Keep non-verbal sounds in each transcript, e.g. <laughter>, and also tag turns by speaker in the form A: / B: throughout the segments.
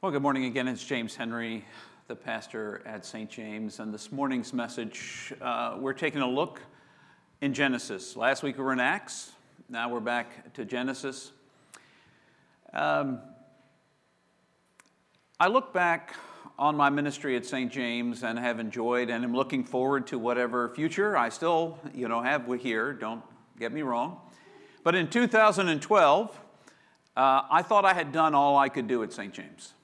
A: Well, good morning again. It's James Henry, the pastor at St. James. And this morning's message, uh, we're taking a look in Genesis. Last week we were in Acts. Now we're back to Genesis. Um, I look back on my ministry at St. James and have enjoyed and am looking forward to whatever future I still, you know, have here. Don't get me wrong. But in 2012, uh, I thought I had done all I could do at St. James.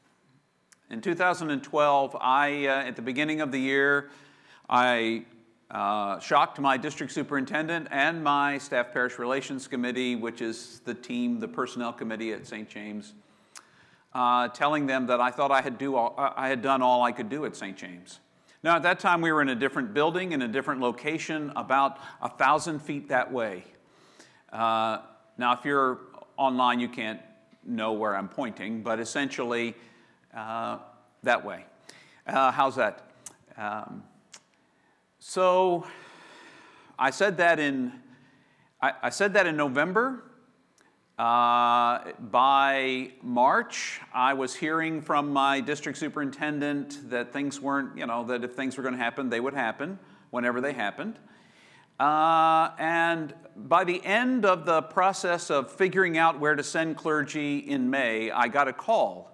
A: In 2012, I, uh, at the beginning of the year, I uh, shocked my district superintendent and my staff parish relations committee, which is the team, the personnel committee at St. James, uh, telling them that I thought I had, do all, I had done all I could do at St. James. Now, at that time, we were in a different building, in a different location, about a thousand feet that way. Uh, now, if you're online, you can't know where I'm pointing, but essentially, uh, that way. Uh, how's that? Um, so I said that in I, I said that in November. Uh, by March, I was hearing from my district superintendent that things weren't, you know, that if things were going to happen, they would happen whenever they happened. Uh, and by the end of the process of figuring out where to send clergy in May, I got a call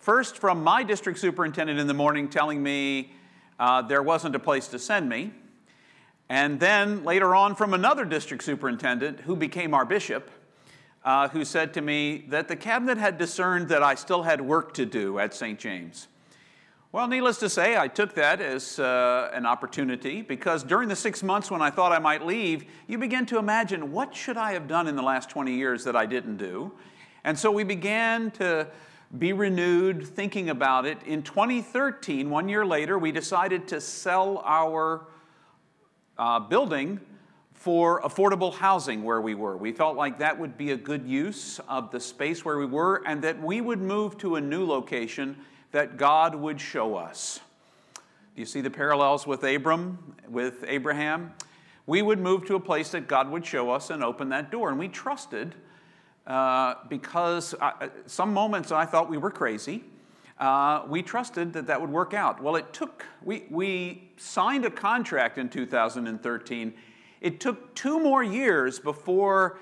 A: First, from my district superintendent in the morning telling me uh, there wasn't a place to send me. And then later on from another district superintendent who became our bishop, uh, who said to me that the cabinet had discerned that I still had work to do at St. James. Well, needless to say, I took that as uh, an opportunity because during the six months when I thought I might leave, you begin to imagine what should I have done in the last 20 years that I didn't do? And so we began to be renewed, thinking about it. In 2013, one year later, we decided to sell our uh, building for affordable housing where we were. We felt like that would be a good use of the space where we were and that we would move to a new location that God would show us. Do you see the parallels with Abram, with Abraham? We would move to a place that God would show us and open that door. And we trusted uh, because I, uh, some moments I thought we were crazy. Uh, we trusted that that would work out. Well, it took, we, we signed a contract in 2013. It took two more years before,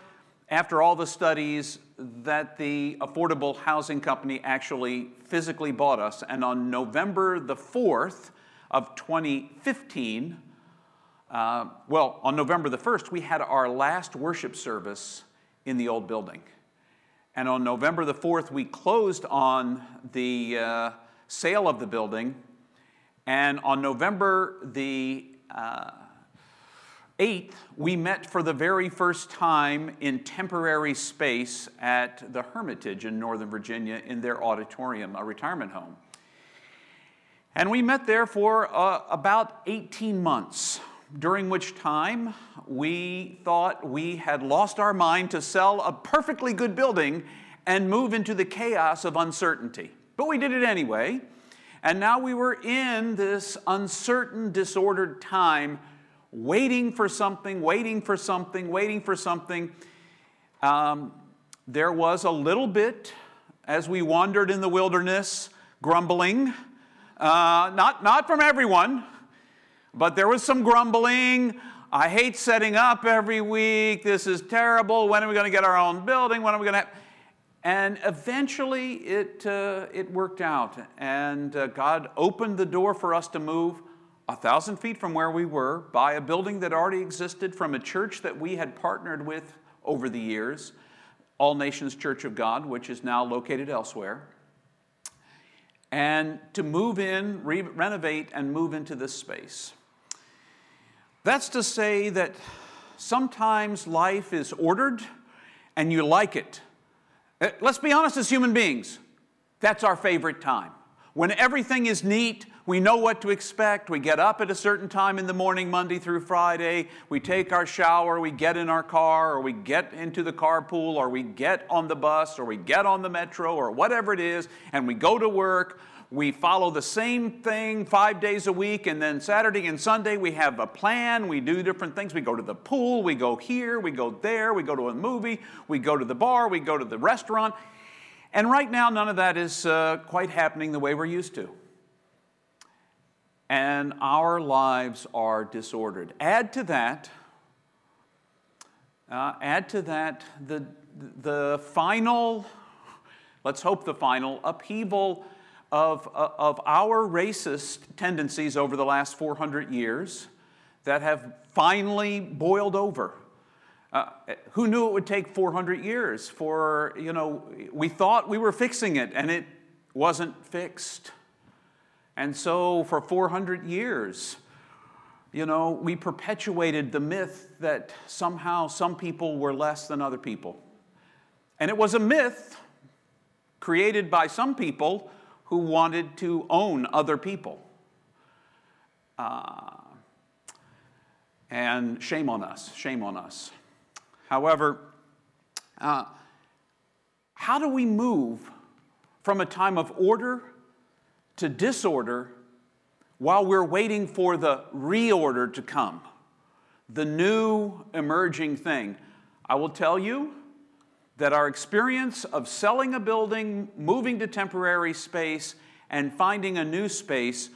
A: after all the studies, that the affordable housing company actually physically bought us. And on November the 4th of 2015, uh, well, on November the 1st, we had our last worship service in the old building. And on November the 4th, we closed on the uh, sale of the building. And on November the uh, 8th, we met for the very first time in temporary space at the Hermitage in Northern Virginia in their auditorium, a retirement home. And we met there for uh, about 18 months during which time we thought we had lost our mind to sell a perfectly good building and move into the chaos of uncertainty. But we did it anyway. And now we were in this uncertain, disordered time, waiting for something, waiting for something, waiting for something. Um, there was a little bit, as we wandered in the wilderness, grumbling. Uh, not, not from everyone, but there was some grumbling. I hate setting up every week. This is terrible. When are we going to get our own building? When are we going to have... And eventually it, uh, it worked out. And uh, God opened the door for us to move a thousand feet from where we were, by a building that already existed from a church that we had partnered with over the years, All Nations Church of God, which is now located elsewhere and to move in, re- renovate, and move into this space. That's to say that sometimes life is ordered and you like it. Uh, let's be honest as human beings, that's our favorite time. When everything is neat, we know what to expect. We get up at a certain time in the morning, Monday through Friday. We take our shower, we get in our car, or we get into the carpool, or we get on the bus, or we get on the metro, or whatever it is, and we go to work we follow the same thing five days a week, and then Saturday and Sunday we have a plan. We do different things. We go to the pool, we go here, we go there, we go to a movie, we go to the bar, we go to the restaurant. And right now, none of that is uh, quite happening the way we're used to. And our lives are disordered. Add to that, uh, add to that the, the final, let's hope the final, upheaval of, of our racist tendencies over the last 400 years that have finally boiled over. Uh, who knew it would take 400 years for, you know, we thought we were fixing it and it wasn't fixed. And so for 400 years, you know, we perpetuated the myth that somehow some people were less than other people. And it was a myth created by some people who wanted to own other people. Uh, and shame on us, shame on us. However, uh, how do we move from a time of order to disorder while we're waiting for the reorder to come? The new emerging thing. I will tell you that our experience of selling a building, moving to temporary space, and finding a new space,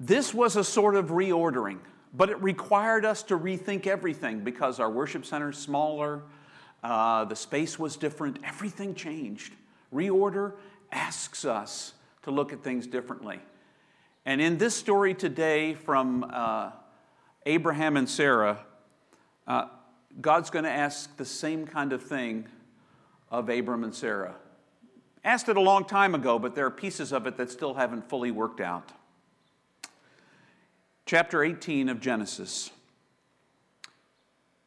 A: this was a sort of reordering. But it required us to rethink everything because our worship center is smaller, uh, the space was different, everything changed. Reorder asks us to look at things differently. And in this story today from uh, Abraham and Sarah, uh, God's going to ask the same kind of thing of Abram and Sarah. Asked it a long time ago, but there are pieces of it that still haven't fully worked out chapter 18 of Genesis.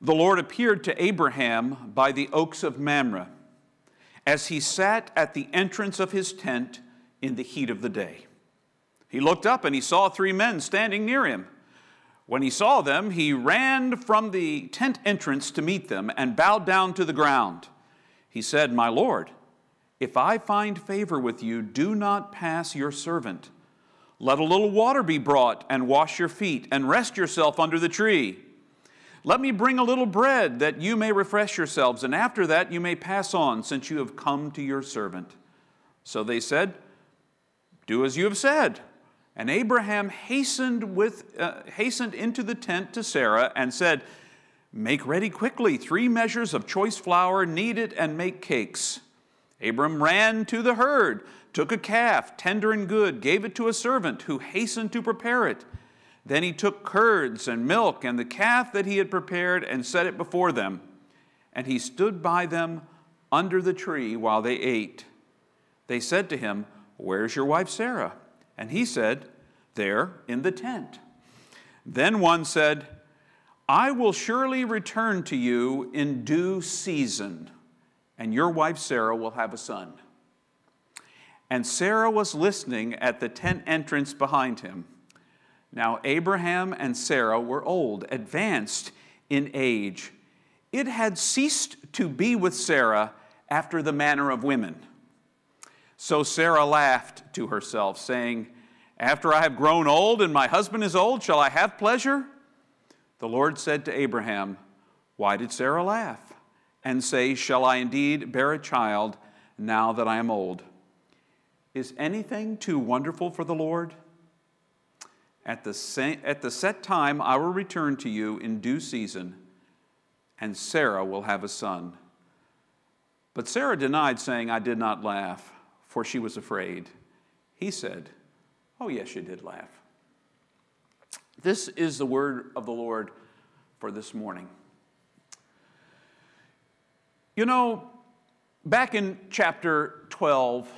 A: The Lord appeared to Abraham by the oaks of Mamre as he sat at the entrance of his tent in the heat of the day. He looked up and he saw three men standing near him. When he saw them, he ran from the tent entrance to meet them and bowed down to the ground. He said, My Lord, if I find favor with you, do not pass your servant. Let a little water be brought, and wash your feet, and rest yourself under the tree. Let me bring a little bread, that you may refresh yourselves, and after that you may pass on, since you have come to your servant. So they said, Do as you have said. And Abraham hastened, with, uh, hastened into the tent to Sarah and said, Make ready quickly three measures of choice flour, knead it, and make cakes. Abram ran to the herd took a calf, tender and good, gave it to a servant who hastened to prepare it. Then he took curds and milk and the calf that he had prepared and set it before them. And he stood by them under the tree while they ate. They said to him, Where's your wife Sarah? And he said, There in the tent. Then one said, I will surely return to you in due season, and your wife Sarah will have a son. And Sarah was listening at the tent entrance behind him. Now, Abraham and Sarah were old, advanced in age. It had ceased to be with Sarah after the manner of women. So Sarah laughed to herself, saying, After I have grown old and my husband is old, shall I have pleasure? The Lord said to Abraham, Why did Sarah laugh? And say, Shall I indeed bear a child now that I am old? Is anything too wonderful for the Lord? At the, same, at the set time, I will return to you in due season, and Sarah will have a son. But Sarah denied, saying, I did not laugh, for she was afraid. He said, Oh, yes, you did laugh. This is the word of the Lord for this morning. You know, back in chapter 12,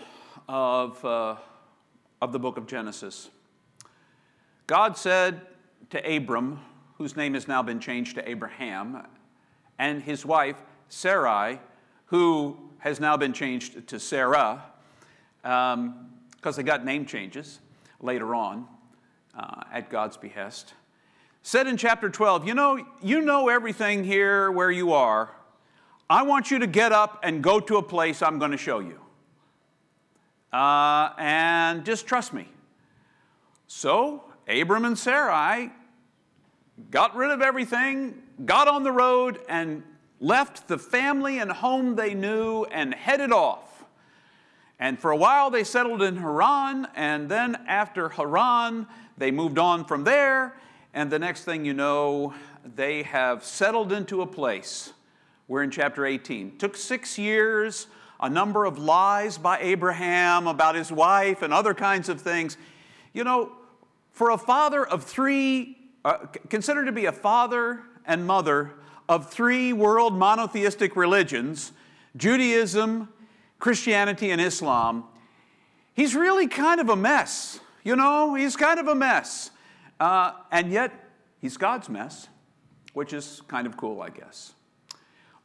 A: of, uh, of the book of Genesis. God said to Abram, whose name has now been changed to Abraham, and his wife Sarai, who has now been changed to Sarah, because um, they got name changes later on uh, at God's behest, said in chapter 12, You know, you know everything here where you are. I want you to get up and go to a place I'm going to show you uh, and just trust me. So, Abram and Sarai got rid of everything, got on the road, and left the family and home they knew and headed off And for a while they settled in Haran, and then after Haran, they moved on from there. And the next thing you know, they have settled into a place. We're in chapter 18. Took six years, a number of lies by Abraham about his wife and other kinds of things. You know, for a father of three, uh, considered to be a father and mother of three world monotheistic religions Judaism, Christianity, and Islam he's really kind of a mess. You know, he's kind of a mess. Uh, and yet, he's God's mess, which is kind of cool, I guess.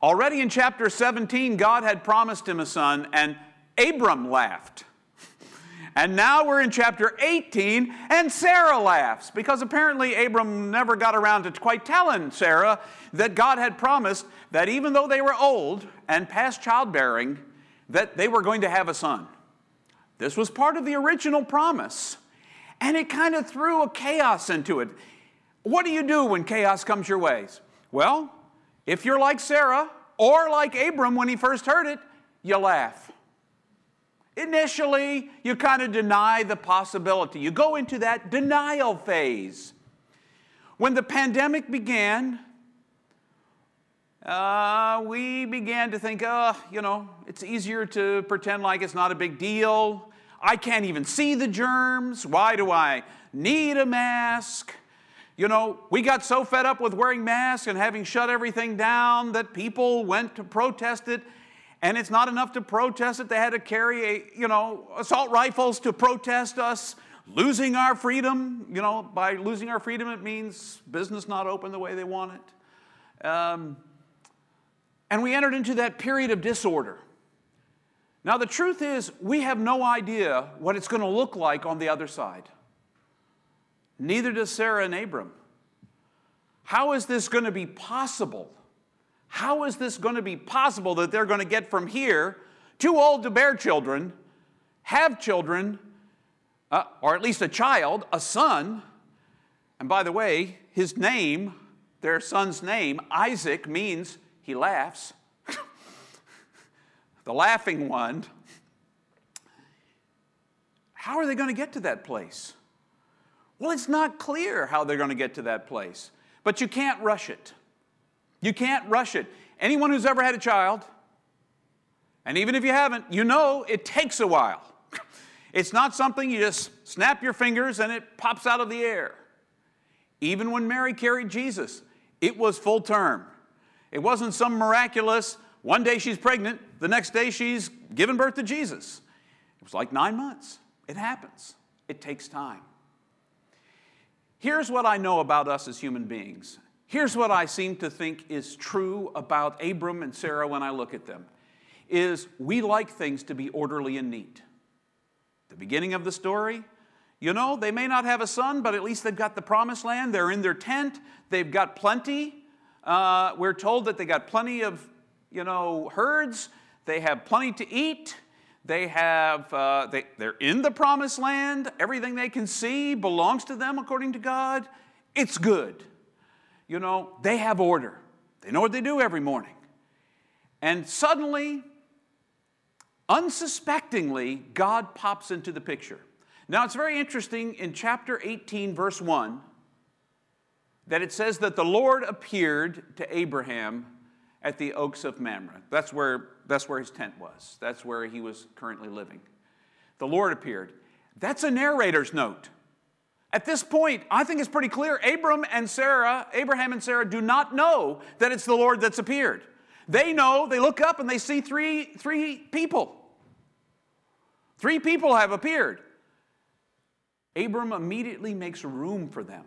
A: Already in chapter 17, God had promised him a son, and Abram laughed. <laughs> And now we're in chapter 18, and Sarah laughs because apparently Abram never got around to quite telling Sarah that God had promised that even though they were old and past childbearing, that they were going to have a son. This was part of the original promise, and it kind of threw a chaos into it. What do you do when chaos comes your ways? Well, if you're like Sarah or like Abram when he first heard it, you laugh. Initially, you kind of deny the possibility. You go into that denial phase. When the pandemic began, uh, we began to think, oh, you know, it's easier to pretend like it's not a big deal. I can't even see the germs. Why do I need a mask? You know, we got so fed up with wearing masks and having shut everything down that people went to protest it and it's not enough to protest it. They had to carry, a, you know, assault rifles to protest us losing our freedom. You know, by losing our freedom, it means business not open the way they want it. Um, and we entered into that period of disorder. Now, the truth is, we have no idea what it's going to look like on the other side. Neither does Sarah and Abram. How is this going to be possible? How is this going to be possible that they're going to get from here, too old to bear children, have children, uh, or at least a child, a son? And by the way, his name, their son's name, Isaac, means he laughs. the laughing one. How are they going to get to that place? Well, it's not clear how they're going to get to that place, but you can't rush it. You can't rush it. Anyone who's ever had a child, and even if you haven't, you know it takes a while. <laughs> It's not something you just snap your fingers and it pops out of the air. Even when Mary carried Jesus, it was full term. It wasn't some miraculous, one day she's pregnant, the next day she's given birth to Jesus. It was like nine months. It happens, it takes time. Here's what I know about us as human beings Here's what I seem to think is true about Abram and Sarah when I look at them is we like things to be orderly and neat. The beginning of the story, you know, they may not have a son, but at least they've got the promised land. They're in their tent. They've got plenty. Uh, we're told that they got plenty of, you know, herds. They have plenty to eat. They have, uh, they, they're in the promised land. Everything they can see belongs to them according to God. It's good you know, they have order. They know what they do every morning. And suddenly, unsuspectingly, God pops into the picture. Now, it's very interesting in chapter 18, verse 1, that it says that the Lord appeared to Abraham at the oaks of Mamre. That's where, that's where his tent was, that's where he was currently living. The Lord appeared. That's a narrator's note. At this point, I think it's pretty clear Abram and Sarah, Abraham and Sarah do not know that it's the Lord that's appeared. They know, they look up and they see three, three people. Three people have appeared. Abram immediately makes room for them,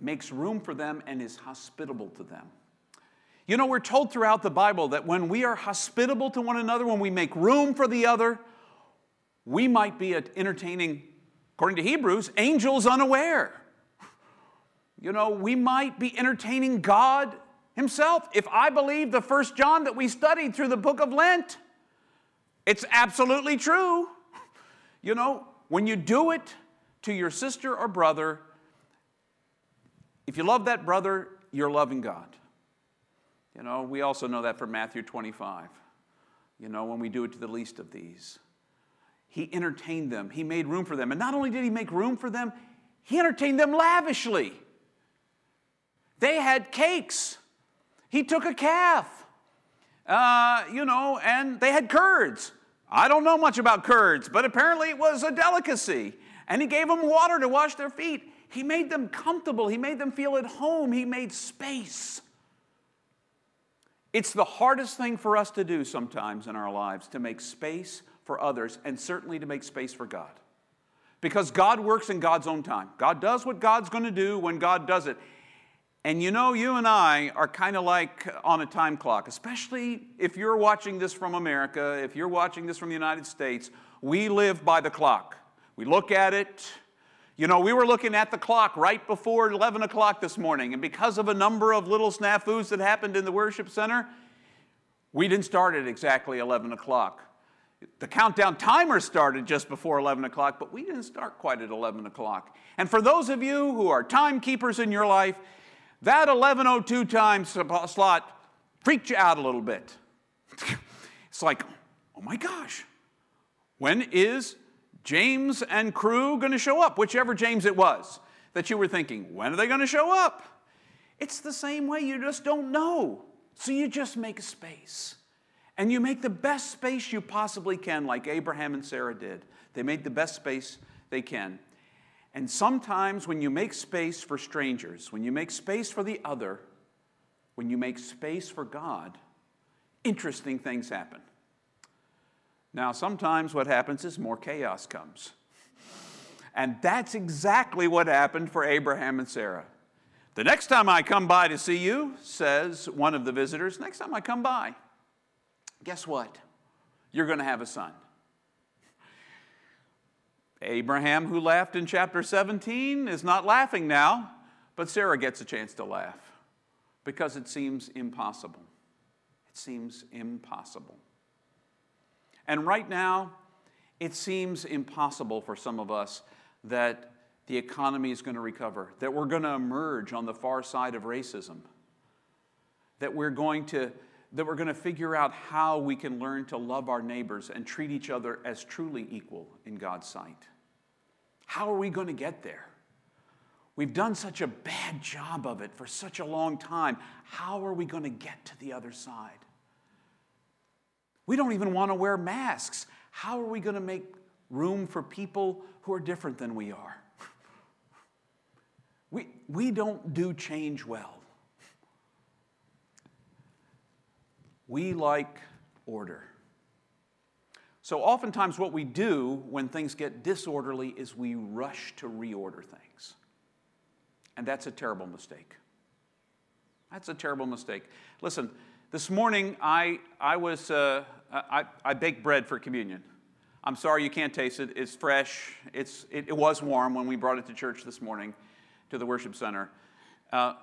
A: makes room for them, and is hospitable to them. You know, we're told throughout the Bible that when we are hospitable to one another, when we make room for the other, we might be entertaining According to Hebrews, angels unaware. You know, we might be entertaining God Himself. If I believe the first John that we studied through the book of Lent, it's absolutely true. You know, when you do it to your sister or brother, if you love that brother, you're loving God. You know, we also know that from Matthew 25. you know, when we do it to the least of these. He entertained them, He made room for them. And not only did He make room for them, He entertained them lavishly. They had cakes. He took a calf, uh, you know, and they had curds. I don't know much about curds, but apparently it was a delicacy. And he gave them water to wash their feet. He made them comfortable. He made them feel at home. He made space. It's the hardest thing for us to do sometimes in our lives to make space for others and certainly to make space for God. Because God works in God's own time. God does what God's going to do when God does it. And you know, you and I are kind of like on a time clock, especially if you're watching this from America, if you're watching this from the United States. We live by the clock. We look at it. You know, we were looking at the clock right before 11 o'clock this morning, and because of a number of little snafus that happened in the worship center, we didn't start at exactly 11 o'clock. The countdown timer started just before 11 o'clock, but we didn't start quite at 11 o'clock. And for those of you who are timekeepers in your life, that 1102 time slot freaked you out a little bit. <laughs> it's like, oh my gosh, when is James and crew going to show up? Whichever James it was that you were thinking, when are they going to show up? It's the same way, you just don't know. So you just make space. And you make the best space you possibly can, like Abraham and Sarah did. They made the best space they can. And sometimes when you make space for strangers, when you make space for the other, when you make space for God, interesting things happen. Now, sometimes what happens is more chaos comes. And that's exactly what happened for Abraham and Sarah. The next time I come by to see you, says one of the visitors, next time I come by, guess what? You're going to have a son. Abraham, who laughed in chapter 17, is not laughing now, but Sarah gets a chance to laugh because it seems impossible. It seems impossible. And right now, it seems impossible for some of us that the economy is going to recover, that we're going to emerge on the far side of racism, that we're going to that we're going to figure out how we can learn to love our neighbors and treat each other as truly equal in God's sight. How are we going to get there? We've done such a bad job of it for such a long time. How are we going to get to the other side? We don't even want to wear masks. How are we going to make room for people who are different than we are? We, we don't do change well. We like order. So, oftentimes, what we do when things get disorderly is we rush to reorder things. And that's a terrible mistake. That's a terrible mistake. Listen, this morning I, I was, uh, I, I bread for communion. I'm sorry you can't taste it. It's fresh. It's, it, it was warm when we brought it to church this morning, to the worship center. Uh,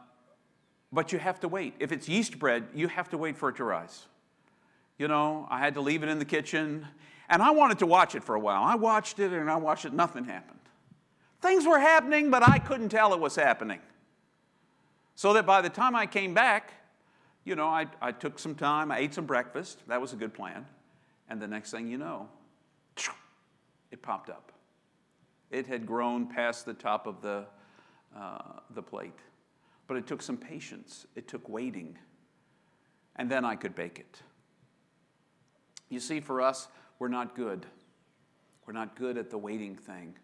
A: but you have to wait. If it's yeast bread, you have to wait for it to rise. You know, I had to leave it in the kitchen. And I wanted to watch it for a while. I watched it and I watched it, nothing happened. Things were happening, but I couldn't tell it was happening. So that by the time I came back, you know, I, I took some time, I ate some breakfast. That was a good plan. And the next thing you know, it popped up. It had grown past the top of the, uh, the plate. But it took some patience, it took waiting. And then I could bake it. You see, for us, we're not good. We're not good at the waiting thing,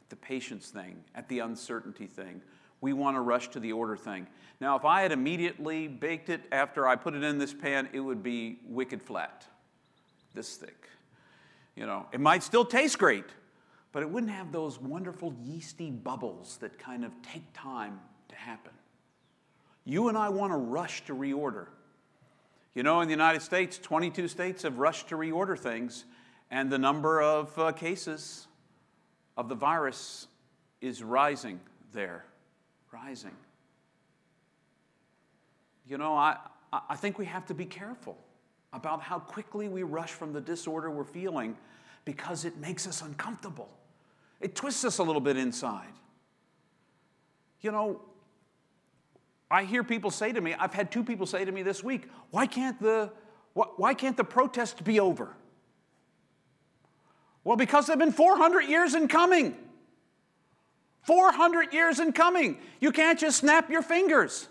A: at the patience thing, at the uncertainty thing. We want to rush to the order thing. Now, if I had immediately baked it after I put it in this pan, it would be wicked flat, this thick. You know, it might still taste great, but it wouldn't have those wonderful yeasty bubbles that kind of take time to happen. You and I want to rush to reorder. You know, in the United States, 22 states have rushed to reorder things, and the number of uh, cases of the virus is rising there, rising. You know, I, I think we have to be careful about how quickly we rush from the disorder we're feeling because it makes us uncomfortable. It twists us a little bit inside. You know, I hear people say to me, I've had two people say to me this week, why can't the Why can't the protest be over? Well, because they've been 400 years in coming. 400 years in coming. You can't just snap your fingers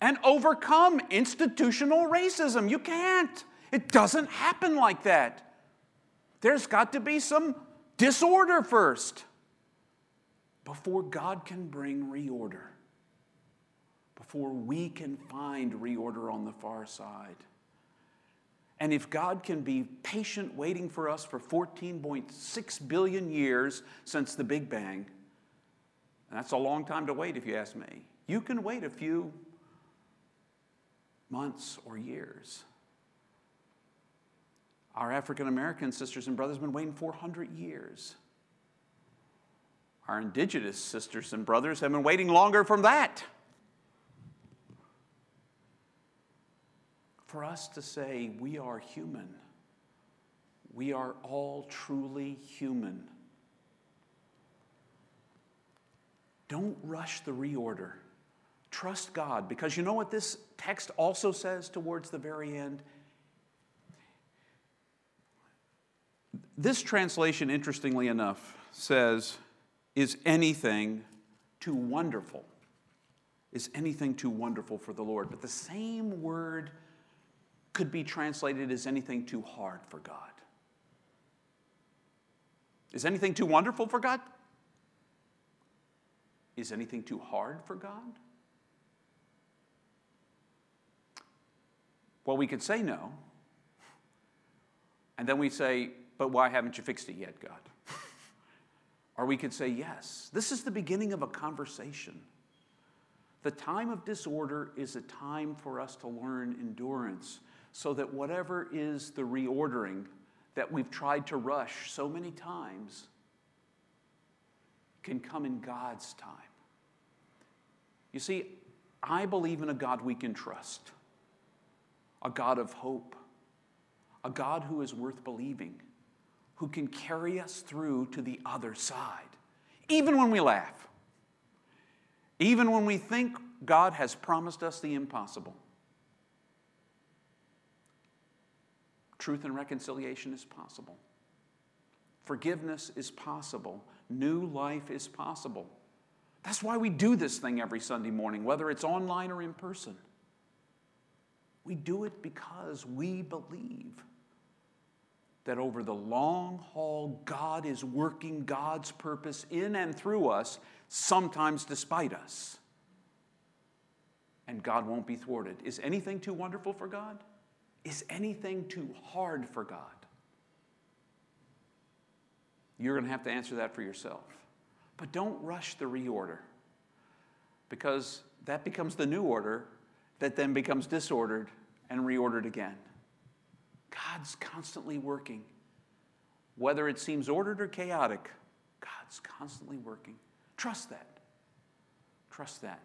A: and overcome institutional racism. You can't. It doesn't happen like that. There's got to be some disorder first before God can bring reorder, before we can find reorder on the far side. And if God can be patient waiting for us for 14.6 billion years since the Big Bang, that's a long time to wait if you ask me. You can wait a few months or years. Our African American sisters and brothers have been waiting 400 years. Our indigenous sisters and brothers have been waiting longer from that. For us to say we are human, we are all truly human. Don't rush the reorder. Trust God, because you know what this text also says towards the very end? This translation, interestingly enough, says, Is anything too wonderful? Is anything too wonderful for the Lord? But the same word could be translated as anything too hard for God. Is anything too wonderful for God? Is anything too hard for God? Well, we could say no. And then we say, but why haven't you fixed it yet, God? or we could say, yes. This is the beginning of a conversation. The time of disorder is a time for us to learn endurance so that whatever is the reordering that we've tried to rush so many times can come in God's time. You see, I believe in a God we can trust, a God of hope, a God who is worth believing, who can carry us through to the other side, even when we laugh, even when we think God has promised us the impossible. Truth and reconciliation is possible. Forgiveness is possible. New life is possible. That's why we do this thing every Sunday morning, whether it's online or in person. We do it because we believe that over the long haul, God is working God's purpose in and through us, sometimes despite us. And God won't be thwarted. Is anything too wonderful for God? Is anything too hard for God? You're going to have to answer that for yourself. But don't rush the reorder because that becomes the new order that then becomes disordered and reordered again. God's constantly working. Whether it seems ordered or chaotic, God's constantly working. Trust that. Trust that.